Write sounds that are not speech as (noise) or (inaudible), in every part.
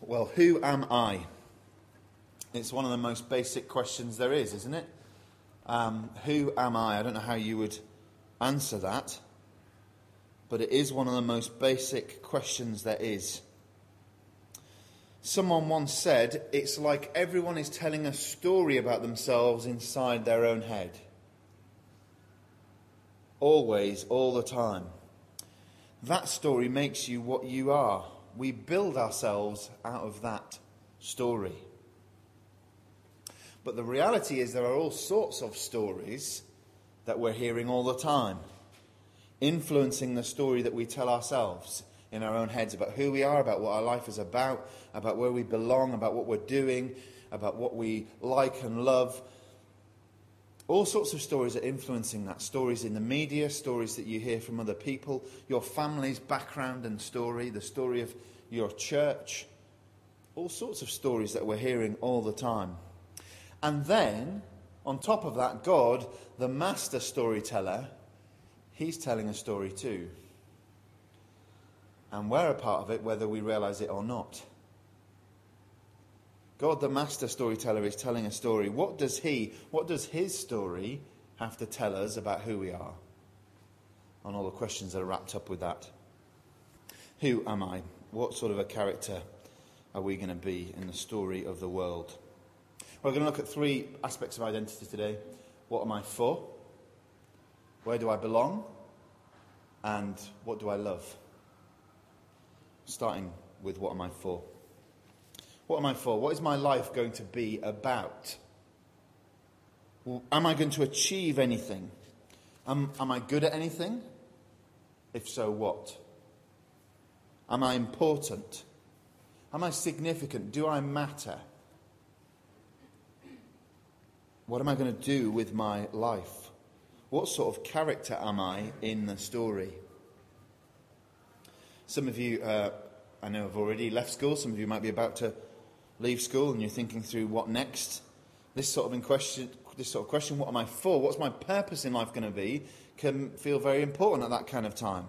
Well, who am I? It's one of the most basic questions there is, isn't it? Um, who am I? I don't know how you would answer that, but it is one of the most basic questions there is. Someone once said, it's like everyone is telling a story about themselves inside their own head. Always, all the time. That story makes you what you are. We build ourselves out of that story. But the reality is, there are all sorts of stories that we're hearing all the time, influencing the story that we tell ourselves in our own heads about who we are, about what our life is about, about where we belong, about what we're doing, about what we like and love. All sorts of stories are influencing that. Stories in the media, stories that you hear from other people, your family's background and story, the story of your church. All sorts of stories that we're hearing all the time. And then, on top of that, God, the master storyteller, he's telling a story too. And we're a part of it whether we realize it or not. God, the master storyteller, is telling a story. What does he, what does his story have to tell us about who we are? And all the questions that are wrapped up with that. Who am I? What sort of a character are we going to be in the story of the world? We're going to look at three aspects of identity today. What am I for? Where do I belong? And what do I love? Starting with what am I for? What am I for? What is my life going to be about? Am I going to achieve anything? Am, am I good at anything? If so, what? Am I important? Am I significant? Do I matter? What am I going to do with my life? What sort of character am I in the story? Some of you, uh, I know, have already left school. Some of you might be about to leave school and you're thinking through what next. This sort of question, this sort of question, what am I for? What's my purpose in life going to be? Can feel very important at that kind of time.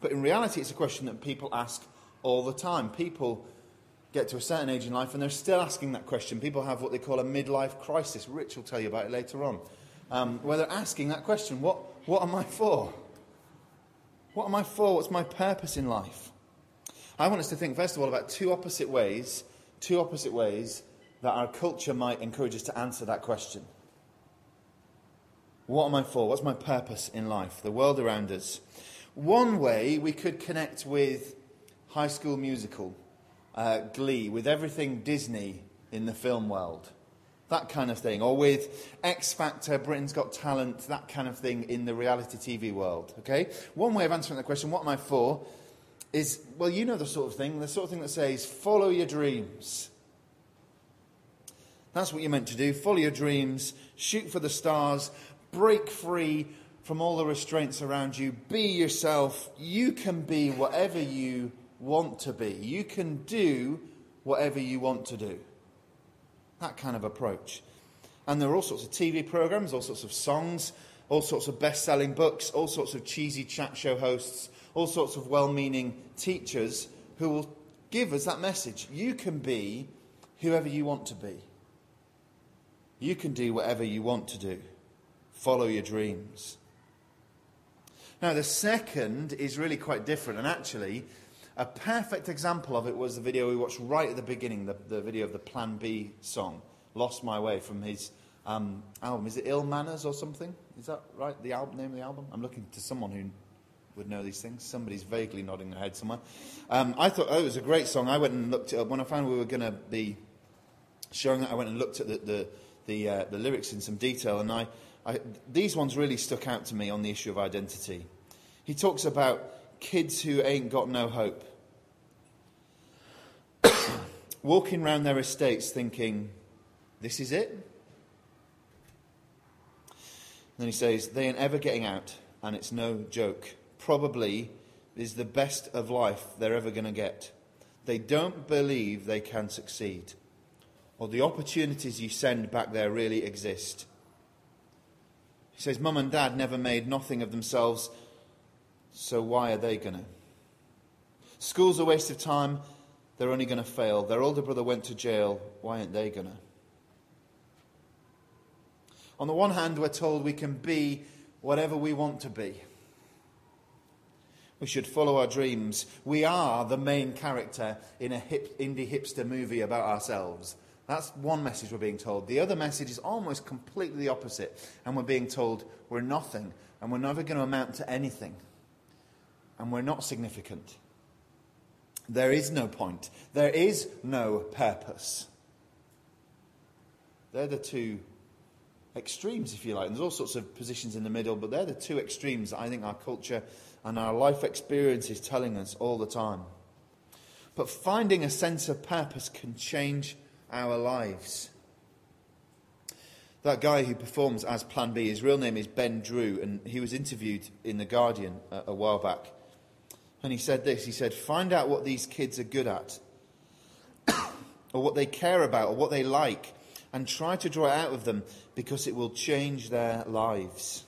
But in reality, it's a question that people ask all the time. People get to a certain age in life and they're still asking that question. People have what they call a midlife crisis. Rich will tell you about it later on. Um, where they're asking that question what, what am I for? What am I for? What's my purpose in life? I want us to think, first of all, about two opposite ways two opposite ways that our culture might encourage us to answer that question. What am I for? What's my purpose in life? The world around us. One way we could connect with High School Musical, uh, Glee, with everything Disney in the film world. That kind of thing. Or with X Factor, Britain's Got Talent, that kind of thing in the reality TV world. Okay? One way of answering that question, what am I for? Is, well, you know the sort of thing, the sort of thing that says, follow your dreams. That's what you're meant to do. Follow your dreams, shoot for the stars, break free from all the restraints around you, be yourself. You can be whatever you want to be. You can do whatever you want to do. That kind of approach. And there are all sorts of TV programs, all sorts of songs, all sorts of best selling books, all sorts of cheesy chat show hosts all sorts of well meaning teachers who will give us that message. You can be whoever you want to be, you can do whatever you want to do. Follow your dreams. Now, the second is really quite different, and actually, a perfect example of it was the video we watched right at the beginning, the, the video of the Plan B song, Lost My Way, from his um, album. Is it Ill Manors or something? Is that right? The album, name of the album? I'm looking to someone who would know these things. Somebody's vaguely nodding their head somewhere. Um, I thought, oh, it was a great song. I went and looked it up. When I found we were going to be showing it, I went and looked at the, the, the, uh, the lyrics in some detail. And I, I, these ones really stuck out to me on the issue of identity. He talks about kids who ain't got no hope. (coughs) Walking around their estates thinking, this is it? Then he says, they ain't ever getting out, and it's no joke probably is the best of life they're ever going to get. They don't believe they can succeed, or the opportunities you send back there really exist. He says, Mum and Dad never made nothing of themselves, so why are they going to? School's a waste of time. they're only going to fail. Their older brother went to jail. Why aren't they going to? On the one hand, we're told we can be whatever we want to be. We should follow our dreams. We are the main character in a hip, indie hipster movie about ourselves. That's one message we're being told. The other message is almost completely the opposite. And we're being told we're nothing and we're never going to amount to anything. And we're not significant. There is no point. There is no purpose. They're the two extremes, if you like. And there's all sorts of positions in the middle, but they're the two extremes that I think our culture and our life experience is telling us all the time. But finding a sense of purpose can change our lives. That guy who performs as Plan B, his real name is Ben Drew, and he was interviewed in The Guardian a, a while back. And he said this he said, Find out what these kids are good at, (coughs) or what they care about, or what they like, and try to draw it out of them because it will change their lives.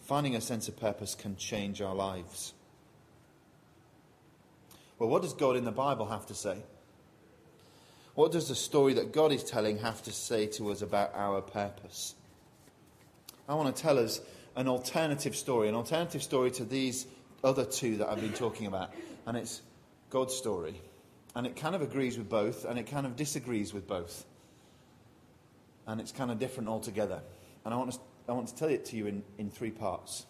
Finding a sense of purpose can change our lives. Well, what does God in the Bible have to say? What does the story that God is telling have to say to us about our purpose? I want to tell us an alternative story, an alternative story to these other two that I've been talking about. And it's God's story. And it kind of agrees with both, and it kind of disagrees with both. And it's kind of different altogether. And I want to, I want to tell it to you in, in three parts.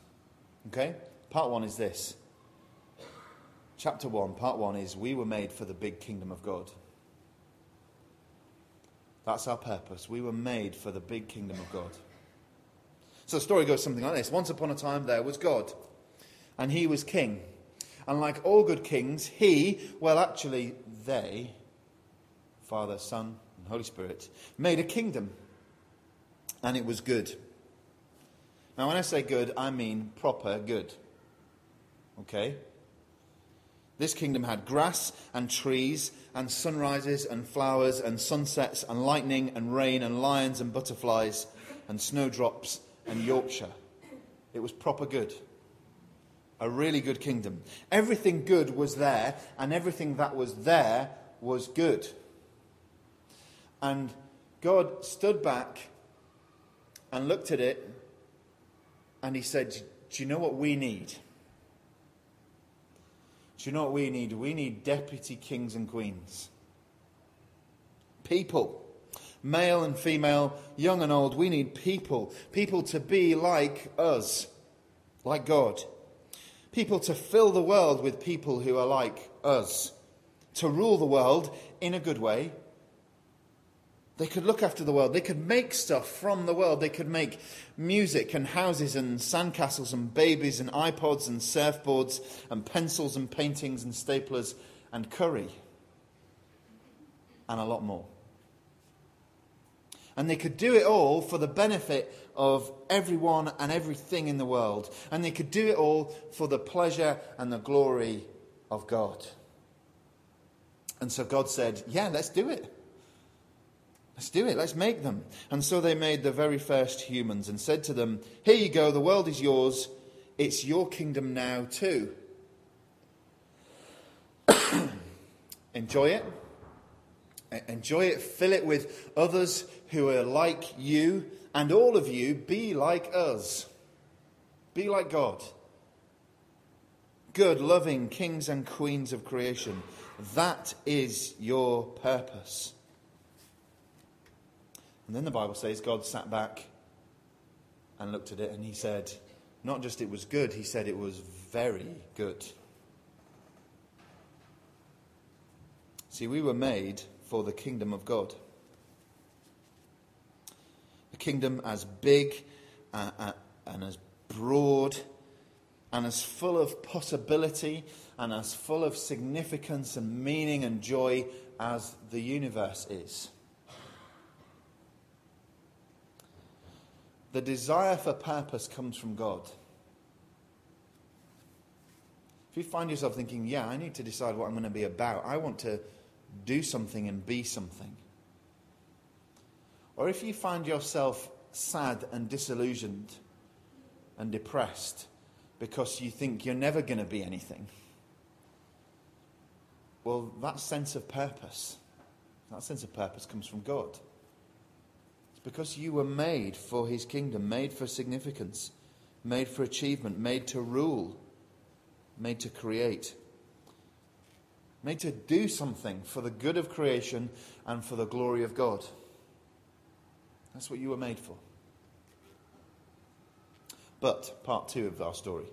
Okay? Part one is this. Chapter one, part one is we were made for the big kingdom of God. That's our purpose. We were made for the big kingdom of God. So the story goes something like this Once upon a time, there was God, and he was king. And like all good kings, he, well, actually, they, Father, Son, and Holy Spirit, made a kingdom. And it was good. Now, when I say good, I mean proper good. Okay? This kingdom had grass and trees and sunrises and flowers and sunsets and lightning and rain and lions and butterflies and snowdrops and Yorkshire. It was proper good. A really good kingdom. Everything good was there, and everything that was there was good. And God stood back and looked at it and he said, Do you know what we need? Do you know what we need? We need deputy kings and queens. People. Male and female, young and old, we need people. People to be like us, like God. People to fill the world with people who are like us. To rule the world in a good way, they could look after the world. They could make stuff from the world. They could make music and houses and sandcastles and babies and iPods and surfboards and pencils and paintings and staplers and curry and a lot more. And they could do it all for the benefit of everyone and everything in the world. And they could do it all for the pleasure and the glory of God. And so God said, Yeah, let's do it. Let's do it. Let's make them. And so they made the very first humans and said to them, Here you go. The world is yours. It's your kingdom now, too. (coughs) Enjoy it. Enjoy it. Fill it with others who are like you. And all of you, be like us. Be like God. Good, loving kings and queens of creation. That is your purpose. And then the Bible says God sat back and looked at it and he said, not just it was good, he said it was very good. See, we were made for the kingdom of God. A kingdom as big uh, uh, and as broad and as full of possibility and as full of significance and meaning and joy as the universe is. The desire for purpose comes from God. If you find yourself thinking, yeah, I need to decide what I'm going to be about, I want to do something and be something. Or if you find yourself sad and disillusioned and depressed because you think you're never going to be anything, Well, that sense of purpose, that sense of purpose comes from God. It's because you were made for his kingdom, made for significance, made for achievement, made to rule, made to create, made to do something for the good of creation and for the glory of God. That's what you were made for. But, part two of our story.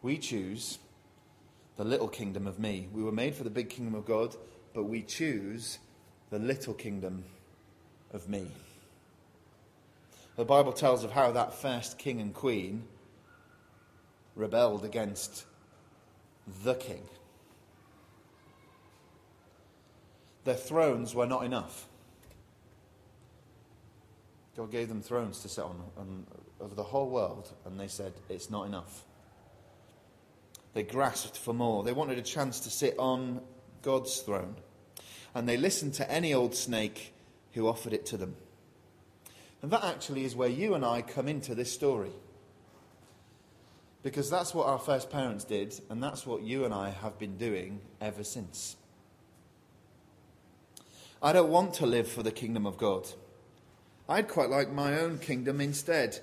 We choose the little kingdom of me. We were made for the big kingdom of God, but we choose the little kingdom of me. The Bible tells of how that first king and queen rebelled against the king. Their thrones were not enough. God gave them thrones to sit on, on over the whole world, and they said, It's not enough. They grasped for more. They wanted a chance to sit on God's throne. And they listened to any old snake who offered it to them. And that actually is where you and I come into this story. Because that's what our first parents did, and that's what you and I have been doing ever since. I don't want to live for the kingdom of God. I'd quite like my own kingdom instead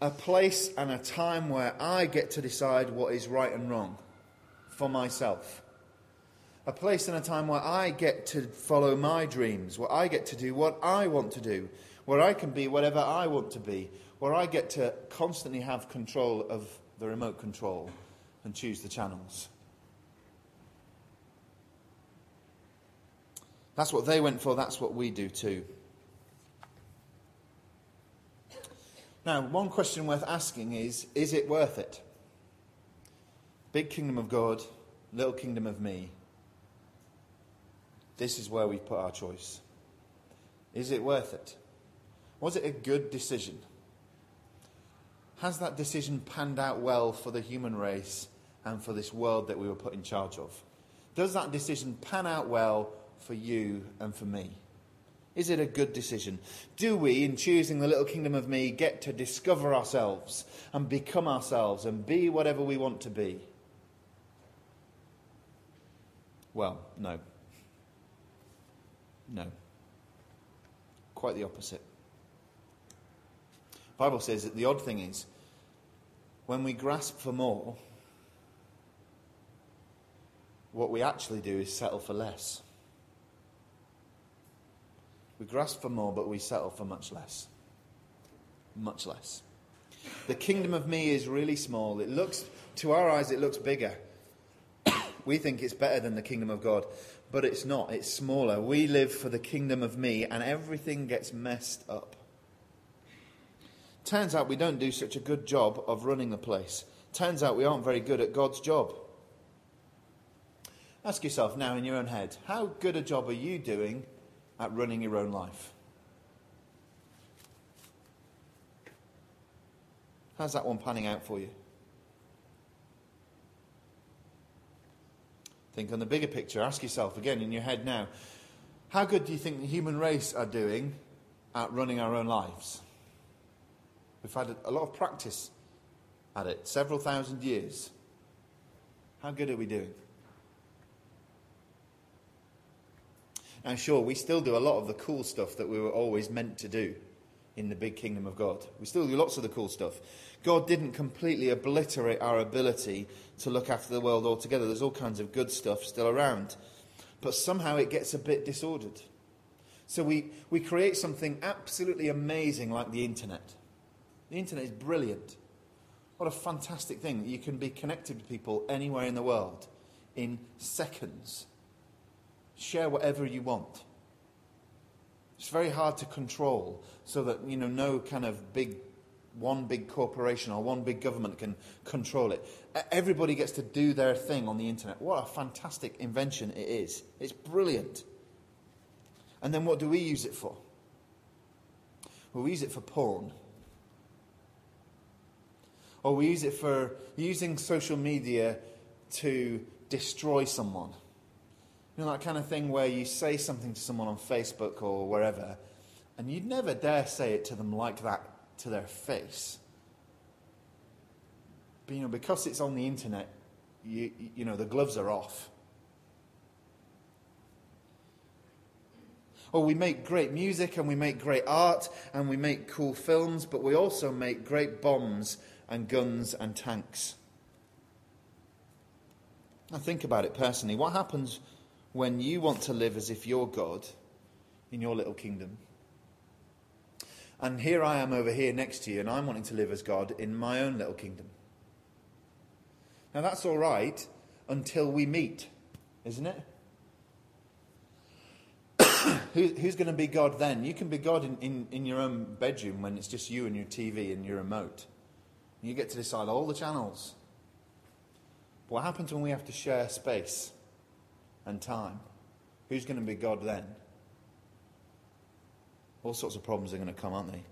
a place and a time where I get to decide what is right and wrong for myself. A place and a time where I get to follow my dreams, where I get to do what I want to do, where I can be whatever I want to be, where I get to constantly have control of the remote control and choose the channels. That's what they went for, that's what we do too. Now, one question worth asking is is it worth it? Big kingdom of God, little kingdom of me. This is where we've put our choice. Is it worth it? Was it a good decision? Has that decision panned out well for the human race and for this world that we were put in charge of? Does that decision pan out well for you and for me? Is it a good decision? Do we, in choosing the little kingdom of me, get to discover ourselves and become ourselves and be whatever we want to be? Well, no. No. Quite the opposite. The Bible says that the odd thing is when we grasp for more, what we actually do is settle for less. We grasp for more, but we settle for much less. Much less. The kingdom of me is really small. It looks, to our eyes, it looks bigger. (coughs) we think it's better than the kingdom of God, but it's not. It's smaller. We live for the kingdom of me, and everything gets messed up. Turns out we don't do such a good job of running the place. Turns out we aren't very good at God's job. Ask yourself now in your own head how good a job are you doing at running your own life? How's that one panning out for you? Think on the bigger picture. Ask yourself again in your head now how good do you think the human race are doing at running our own lives? We've had a lot of practice at it, several thousand years. How good are we doing? Now, sure, we still do a lot of the cool stuff that we were always meant to do in the big kingdom of God. We still do lots of the cool stuff. God didn't completely obliterate our ability to look after the world altogether. There's all kinds of good stuff still around. But somehow it gets a bit disordered. So we, we create something absolutely amazing like the internet. The internet is brilliant. What a fantastic thing. You can be connected to people anywhere in the world in seconds share whatever you want. It's very hard to control so that, you know, no kind of big, one big corporation or one big government can control it. Everybody gets to do their thing on the internet. What a fantastic invention it is. It's brilliant. And then what do we use it for? Well, we use it for porn. Or we use it for using social media to destroy someone. You know, that kind of thing where you say something to someone on Facebook or wherever, and you'd never dare say it to them like that to their face. But, you know, because it's on the internet, you, you know, the gloves are off. Or we make great music and we make great art and we make cool films, but we also make great bombs and guns and tanks. Now, think about it personally. What happens when you want to live as if you're God in your little kingdom? And here I am over here next to you, and I'm wanting to live as God in my own little kingdom. Now, that's all right until we meet, isn't it? (coughs) Who, who's going to be God then? You can be God in, in, in your own bedroom when it's just you and your TV and your remote. You get to decide all the channels. But what happens when we have to share space and time? Who's going to be God then? All sorts of problems are going to come, aren't they?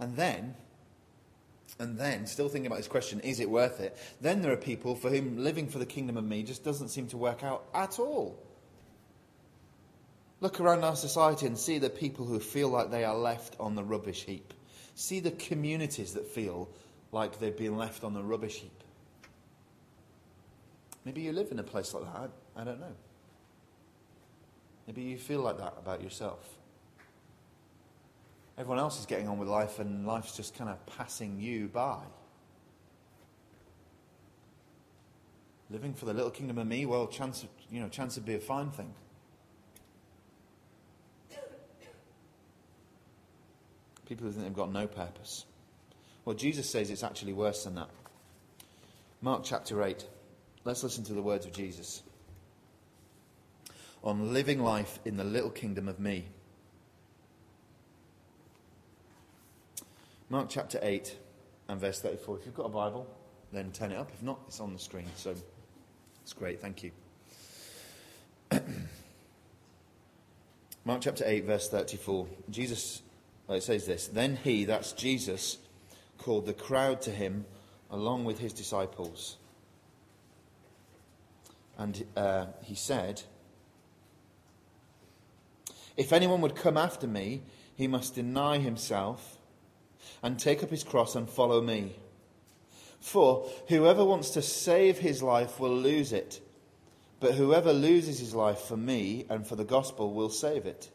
And then, and then, still thinking about this question, is it worth it? Then there are people for whom living for the kingdom of me just doesn't seem to work out at all. Look around our society and see the people who feel like they are left on the rubbish heap. See the communities that feel like they've been left on the rubbish heap. Maybe you live in a place like that. I, I don't know. Maybe you feel like that about yourself. Everyone else is getting on with life, and life's just kind of passing you by. Living for the little kingdom of me, well, chance, you know, chance would be a fine thing. People who think they've got no purpose. Well, Jesus says it's actually worse than that. Mark chapter 8. Let's listen to the words of Jesus on living life in the little kingdom of me. Mark chapter 8 and verse 34. If you've got a Bible, then turn it up. If not, it's on the screen. So it's great. Thank you. (clears throat) Mark chapter 8, verse 34. Jesus well, it says this Then he, that's Jesus, called the crowd to him along with his disciples. And uh, he said, If anyone would come after me, he must deny himself and take up his cross and follow me. For whoever wants to save his life will lose it, but whoever loses his life for me and for the gospel will save it.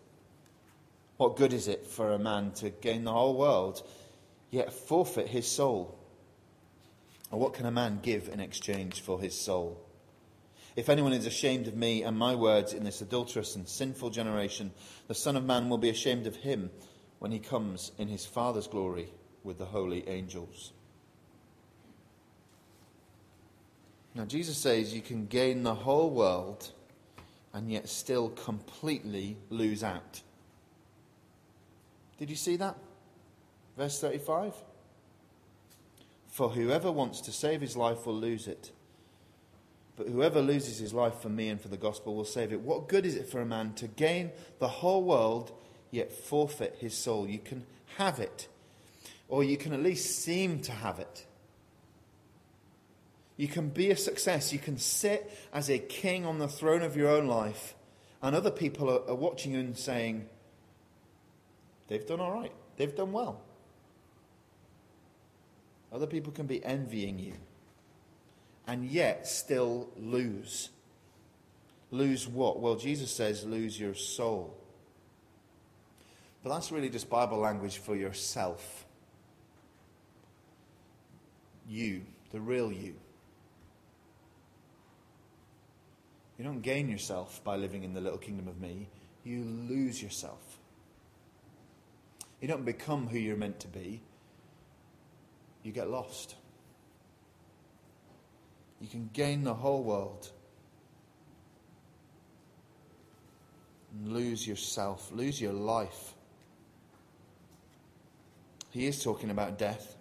What good is it for a man to gain the whole world, yet forfeit his soul? Or what can a man give in exchange for his soul? If anyone is ashamed of me and my words in this adulterous and sinful generation, the Son of Man will be ashamed of him when he comes in his Father's glory with the holy angels. Now, Jesus says you can gain the whole world and yet still completely lose out. Did you see that? Verse 35. For whoever wants to save his life will lose it. But whoever loses his life for me and for the gospel will save it. What good is it for a man to gain the whole world yet forfeit his soul? You can have it, or you can at least seem to have it. You can be a success. You can sit as a king on the throne of your own life, and other people are, are watching you and saying, They've done all right. They've done well. Other people can be envying you and yet still lose. Lose what? Well, Jesus says, lose your soul. But that's really just Bible language for yourself. You, the real you. You don't gain yourself by living in the little kingdom of me, you lose yourself. You don't become who you're meant to be, you get lost. You can gain the whole world and lose yourself, lose your life. He is talking about death.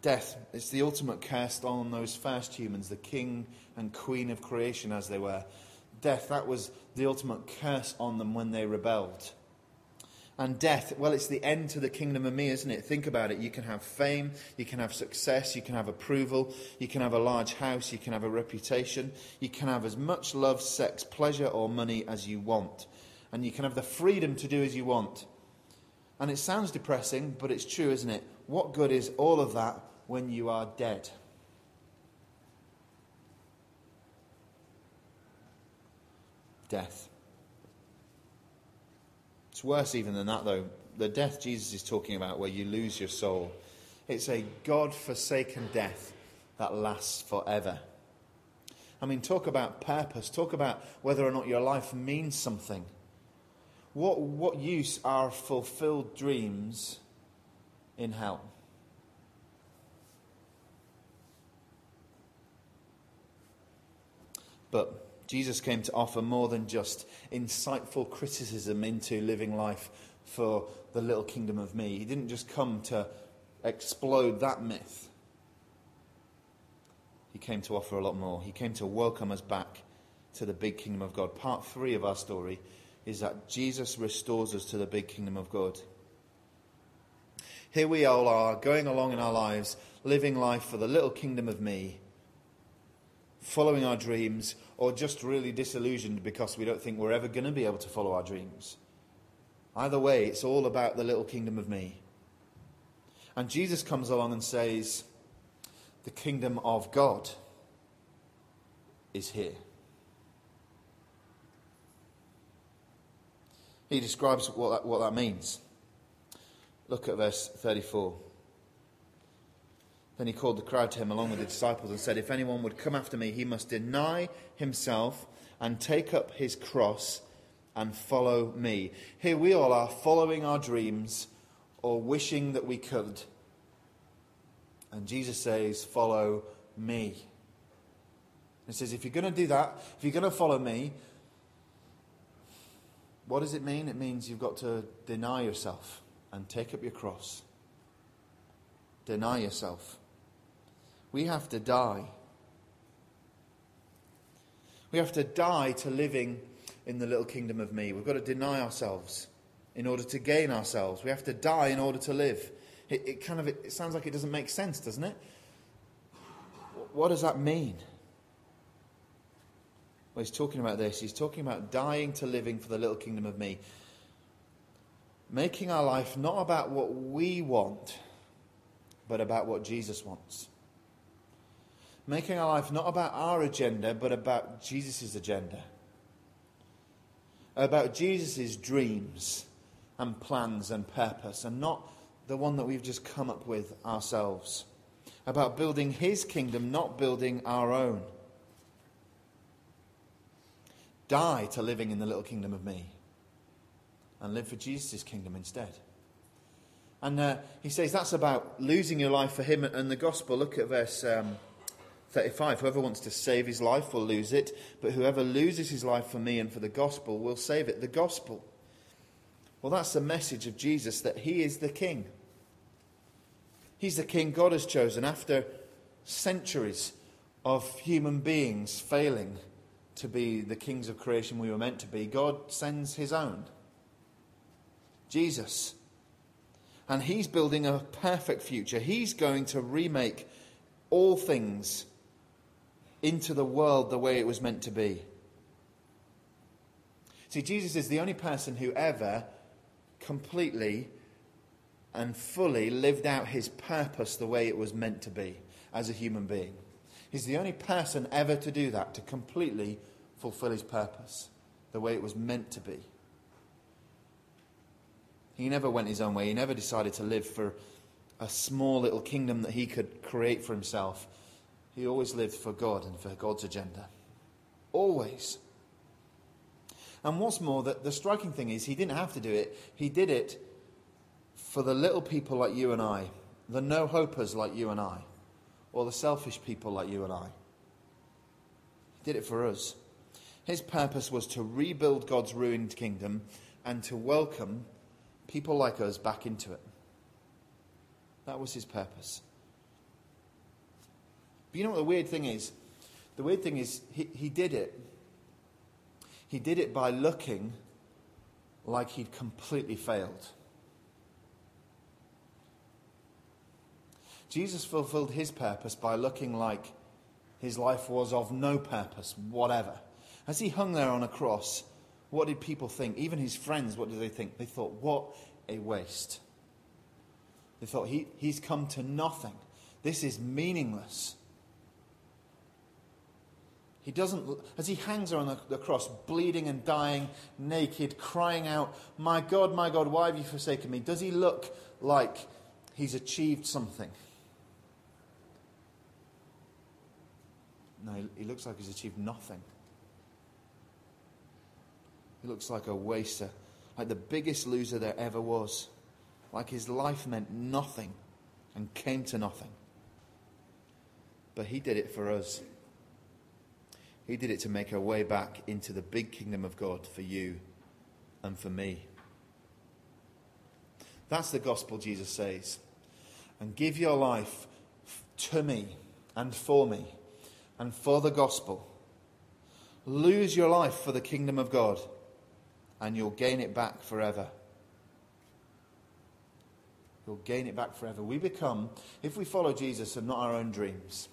Death is the ultimate cast on those first humans, the king and queen of creation as they were. Death, that was the ultimate curse on them when they rebelled and death, well, it's the end to the kingdom of me, isn't it? Think about it. You can have fame, you can have success, you can have approval, you can have a large house, you can have a reputation, you can have as much love, sex, pleasure, or money as you want. And you can have the freedom to do as you want. And it sounds depressing, but it's true, isn't it? What good is all of that when you are dead? death. It's worse even than that, though. The death Jesus is talking about, where you lose your soul, it's a God forsaken death that lasts forever. I mean, talk about purpose, talk about whether or not your life means something. What, what use are fulfilled dreams in hell? But Jesus came to offer more than just insightful criticism into living life for the little kingdom of me. He didn't just come to explode that myth. He came to offer a lot more. He came to welcome us back to the big kingdom of God. Part three of our story is that Jesus restores us to the big kingdom of God. Here we all are, going along in our lives, living life for the little kingdom of me, following our dreams, or just really disillusioned because we don't think we're ever going to be able to follow our dreams. Either way, it's all about the little kingdom of me. And Jesus comes along and says, The kingdom of God is here. He describes what that, what that means. Look at verse 34. Then he called the crowd to him along with the disciples and said, If anyone would come after me, he must deny himself and take up his cross and follow me. Here we all are following our dreams or wishing that we could. And Jesus says, Follow me. He says, If you're going to do that, if you're going to follow me, what does it mean? It means you've got to deny yourself and take up your cross. Deny yourself. We have to die. We have to die to living in the little kingdom of me. We've got to deny ourselves in order to gain ourselves. We have to die in order to live. It, it kind of it sounds like it doesn't make sense, doesn't it? What does that mean? Well, he's talking about this. He's talking about dying to living for the little kingdom of me. Making our life not about what we want, but about what Jesus wants. Making our life not about our agenda, but about Jesus' agenda. About Jesus' dreams and plans and purpose, and not the one that we've just come up with ourselves. About building his kingdom, not building our own. Die to living in the little kingdom of me and live for Jesus' kingdom instead. And uh, he says that's about losing your life for him and the gospel. Look at verse um, 35. Whoever wants to save his life will lose it, but whoever loses his life for me and for the gospel will save it. The gospel. Well, that's the message of Jesus that he is the king. He's the king God has chosen after centuries of human beings failing to be the kings of creation we were meant to be. God sends his own. Jesus. And he's building a perfect future. He's going to remake all things into the world the way it was meant to be. See, Jesus is the only person who ever completely and fully lived out his purpose the way it was meant to be as a human being. He's the only person ever to do that, to completely fulfill his purpose the way it was meant to be. He never went his own way. He never decided to live for a small little kingdom that he could create for himself. He always lived for God and for God's agenda. Always. And what's more, that the striking thing is, he didn't have to do it. He did it for the little people like you and I, the no hopers like you and I, or the selfish people like you and I. He did it for us. His purpose was to rebuild God's ruined kingdom and to welcome people like us back into it. That was his purpose. But you know what the weird thing is? The weird thing is, he, he did it. He did it by looking like he'd completely failed. Jesus fulfilled his purpose by looking like his life was of no purpose, whatever. As he hung there on a cross, what did people think? Even his friends, what did they think? They thought, what a waste. They thought, he, he's come to nothing. This is meaningless. He doesn't, as he hangs on the, the cross, bleeding and dying, naked, crying out, My God, my God, why have you forsaken me? Does he look like he's achieved something? No, he looks like he's achieved nothing. He looks like a waster, like the biggest loser there ever was, like his life meant nothing and came to nothing. But he did it for us. He did it to make our way back into the big kingdom of God for you and for me. That's the gospel Jesus says. And give your life to me and for me and for the gospel. Lose your life for the kingdom of God and you'll gain it back forever. You'll gain it back forever. We become, if we follow Jesus and not our own dreams,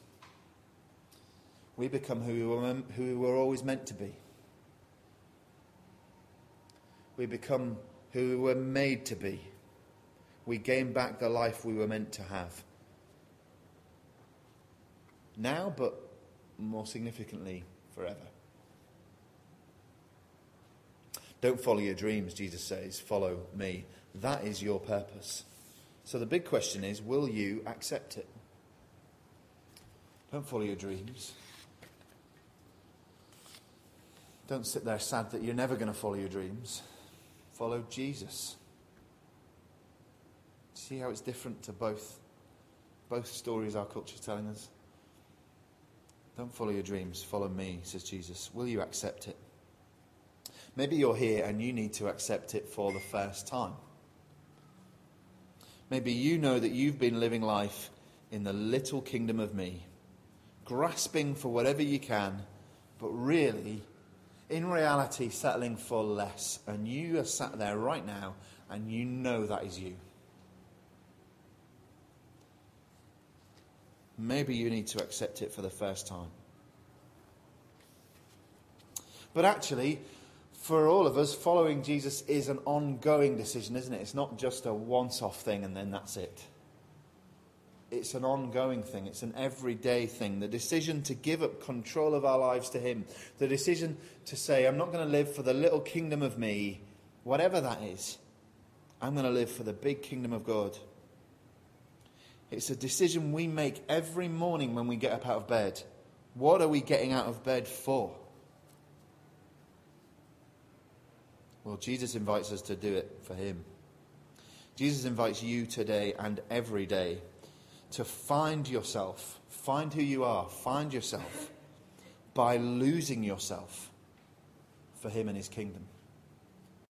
we become who we were, who we were always meant to be. We become who we were made to be. We gain back the life we were meant to have. Now, but more significantly, forever. Don't follow your dreams, Jesus says. Follow me. That is your purpose. So the big question is will you accept it? Don't follow your dreams. Don't sit there sad that you're never going to follow your dreams. Follow Jesus. See how it's different to both both stories our culture is telling us? Don't follow your dreams, follow me, says Jesus. Will you accept it? Maybe you're here and you need to accept it for the first time. Maybe you know that you've been living life in the little kingdom of me, grasping for whatever you can, but really, in reality, settling for less. And you are sat there right now and you know that is you. Maybe you need to accept it for the first time. But actually, for all of us, following Jesus is an ongoing decision, isn't it? It's not just a once off thing and then that's it. It's an ongoing thing, it's an everyday thing. The decision to give up control of our lives to Him, the decision to say, I'm not going to live for the little kingdom of me, whatever that is. I'm going to live for the big kingdom of God. It's a decision we make every morning when we get up out of bed. What are we getting out of bed for? Well, Jesus invites us to do it for Him. Jesus invites you today and every day to find yourself, find who you are, find yourself by losing yourself for Him and His kingdom.